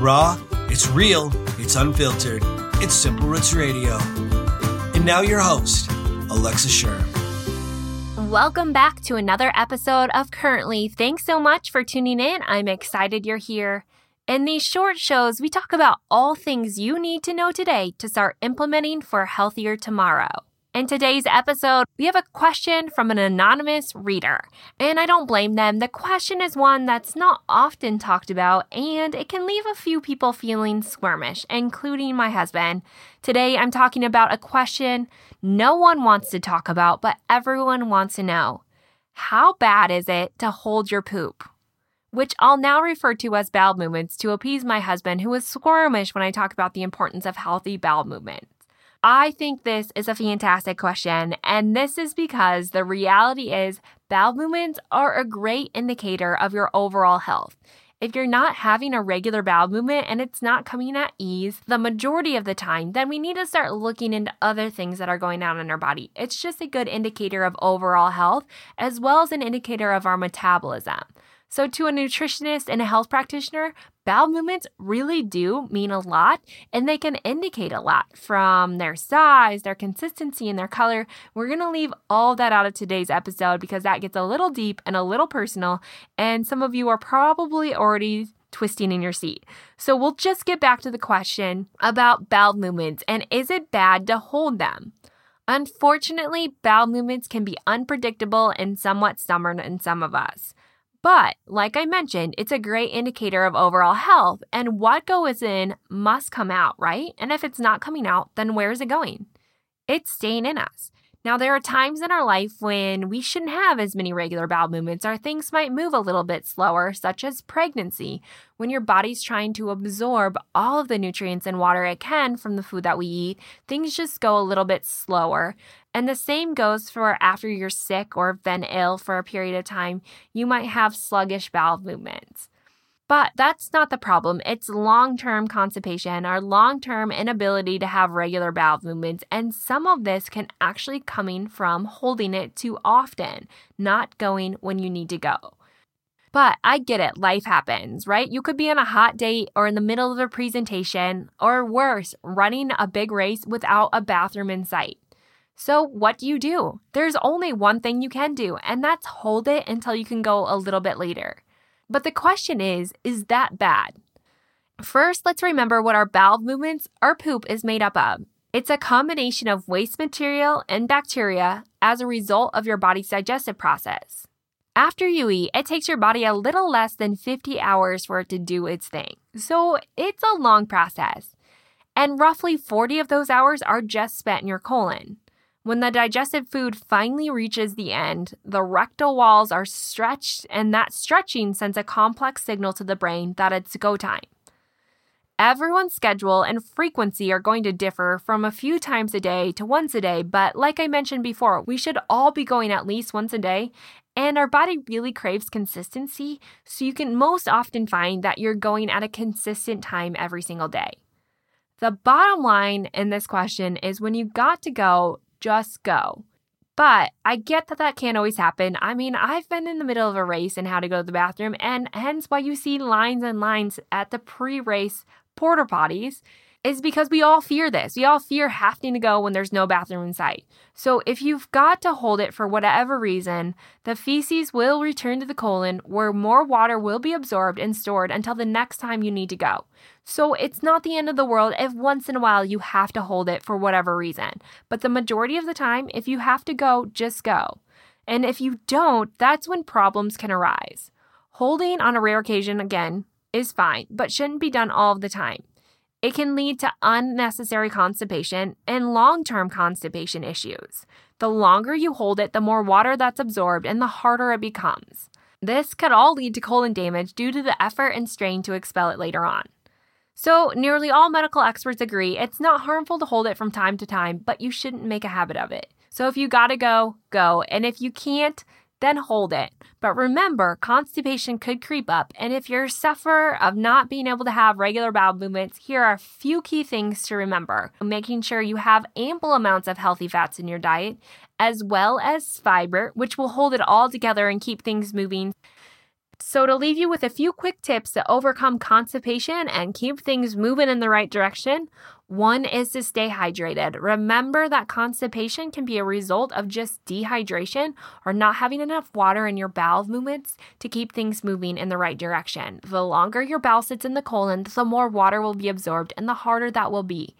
raw, it's real, it's unfiltered. It's Simple Roots Radio. And now your host, Alexa Schirm. Welcome back to another episode of Currently. Thanks so much for tuning in. I'm excited you're here. In these short shows, we talk about all things you need to know today to start implementing for a healthier tomorrow. In today's episode, we have a question from an anonymous reader. And I don't blame them. The question is one that's not often talked about, and it can leave a few people feeling squirmish, including my husband. Today, I'm talking about a question no one wants to talk about, but everyone wants to know How bad is it to hold your poop? Which I'll now refer to as bowel movements to appease my husband, who is squirmish when I talk about the importance of healthy bowel movements. I think this is a fantastic question, and this is because the reality is bowel movements are a great indicator of your overall health. If you're not having a regular bowel movement and it's not coming at ease the majority of the time, then we need to start looking into other things that are going on in our body. It's just a good indicator of overall health as well as an indicator of our metabolism. So, to a nutritionist and a health practitioner, bowel movements really do mean a lot and they can indicate a lot from their size, their consistency, and their color. We're going to leave all that out of today's episode because that gets a little deep and a little personal, and some of you are probably already twisting in your seat. So, we'll just get back to the question about bowel movements and is it bad to hold them? Unfortunately, bowel movements can be unpredictable and somewhat stubborn in some of us. But, like I mentioned, it's a great indicator of overall health, and what goes in must come out, right? And if it's not coming out, then where is it going? It's staying in us. Now, there are times in our life when we shouldn't have as many regular bowel movements, or things might move a little bit slower, such as pregnancy, when your body's trying to absorb all of the nutrients and water it can from the food that we eat. Things just go a little bit slower. And the same goes for after you're sick or been ill for a period of time, you might have sluggish bowel movements. But that's not the problem. It's long term constipation, our long term inability to have regular bowel movements. And some of this can actually coming from holding it too often, not going when you need to go. But I get it, life happens, right? You could be on a hot date or in the middle of a presentation, or worse, running a big race without a bathroom in sight. So, what do you do? There's only one thing you can do, and that's hold it until you can go a little bit later. But the question is is that bad? First, let's remember what our bowel movements, our poop, is made up of. It's a combination of waste material and bacteria as a result of your body's digestive process. After you eat, it takes your body a little less than 50 hours for it to do its thing. So it's a long process. And roughly 40 of those hours are just spent in your colon. When the digested food finally reaches the end, the rectal walls are stretched, and that stretching sends a complex signal to the brain that it's go time. Everyone's schedule and frequency are going to differ from a few times a day to once a day, but like I mentioned before, we should all be going at least once a day, and our body really craves consistency, so you can most often find that you're going at a consistent time every single day. The bottom line in this question is when you got to go, just go. But I get that that can't always happen. I mean, I've been in the middle of a race and had to go to the bathroom, and hence why you see lines and lines at the pre race porta potties is because we all fear this. We all fear having to go when there's no bathroom in sight. So if you've got to hold it for whatever reason, the feces will return to the colon where more water will be absorbed and stored until the next time you need to go. So it's not the end of the world if once in a while you have to hold it for whatever reason. But the majority of the time, if you have to go, just go. And if you don't, that's when problems can arise. Holding on a rare occasion, again, is fine, but shouldn't be done all the time. It can lead to unnecessary constipation and long term constipation issues. The longer you hold it, the more water that's absorbed and the harder it becomes. This could all lead to colon damage due to the effort and strain to expel it later on. So, nearly all medical experts agree it's not harmful to hold it from time to time, but you shouldn't make a habit of it. So, if you gotta go, go. And if you can't, then hold it. But remember, constipation could creep up, and if you're a sufferer of not being able to have regular bowel movements, here are a few key things to remember. Making sure you have ample amounts of healthy fats in your diet, as well as fiber, which will hold it all together and keep things moving. So, to leave you with a few quick tips to overcome constipation and keep things moving in the right direction, one is to stay hydrated. Remember that constipation can be a result of just dehydration or not having enough water in your bowel movements to keep things moving in the right direction. The longer your bowel sits in the colon, the more water will be absorbed and the harder that will be.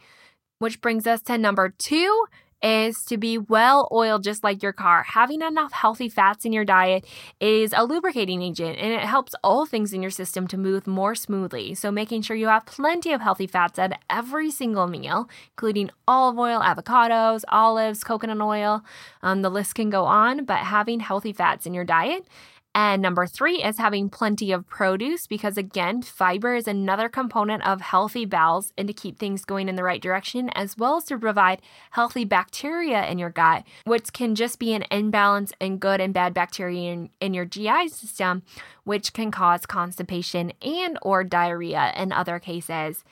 Which brings us to number two is to be well oiled just like your car. Having enough healthy fats in your diet is a lubricating agent and it helps all things in your system to move more smoothly. So, making sure you have plenty of healthy fats at every single meal, including olive oil, avocados, olives, coconut oil, um, the list can go on, but having healthy fats in your diet and number three is having plenty of produce because, again, fiber is another component of healthy bowels and to keep things going in the right direction, as well as to provide healthy bacteria in your gut, which can just be an imbalance in good and bad bacteria in, in your GI system, which can cause constipation and or diarrhea in other cases.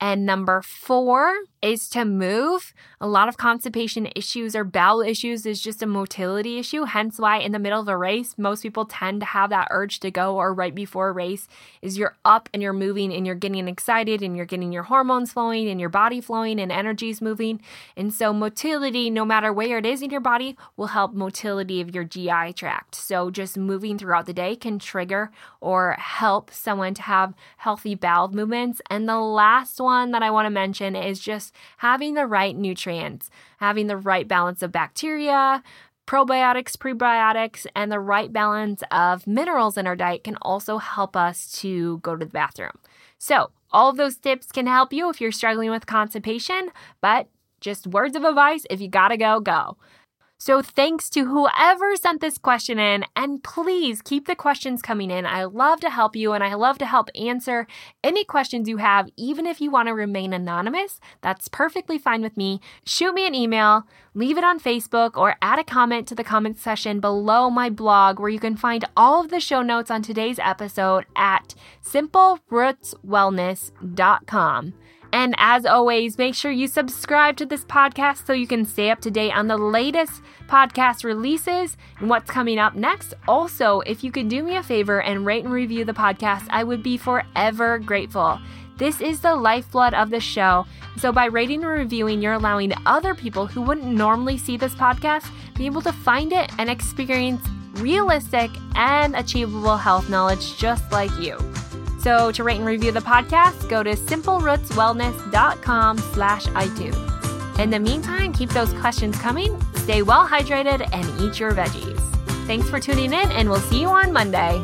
And number four is to move. A lot of constipation issues or bowel issues is just a motility issue. Hence why in the middle of a race, most people tend to have that urge to go or right before a race is you're up and you're moving and you're getting excited and you're getting your hormones flowing and your body flowing and energy's moving. And so motility, no matter where it is in your body, will help motility of your GI tract. So just moving throughout the day can trigger or help someone to have healthy bowel movements. And the last one that I want to mention is just having the right nutrients, having the right balance of bacteria, probiotics, prebiotics, and the right balance of minerals in our diet can also help us to go to the bathroom. So, all of those tips can help you if you're struggling with constipation, but just words of advice if you gotta go, go. So, thanks to whoever sent this question in, and please keep the questions coming in. I love to help you and I love to help answer any questions you have, even if you want to remain anonymous. That's perfectly fine with me. Shoot me an email, leave it on Facebook, or add a comment to the comment section below my blog, where you can find all of the show notes on today's episode at simplerootswellness.com. And as always, make sure you subscribe to this podcast so you can stay up to date on the latest podcast releases and what's coming up next. Also, if you could do me a favor and rate and review the podcast, I would be forever grateful. This is the lifeblood of the show. So, by rating and reviewing, you're allowing other people who wouldn't normally see this podcast be able to find it and experience realistic and achievable health knowledge just like you. So to rate and review the podcast, go to simplerootswellness.com slash iTunes. In the meantime, keep those questions coming, stay well hydrated, and eat your veggies. Thanks for tuning in, and we'll see you on Monday.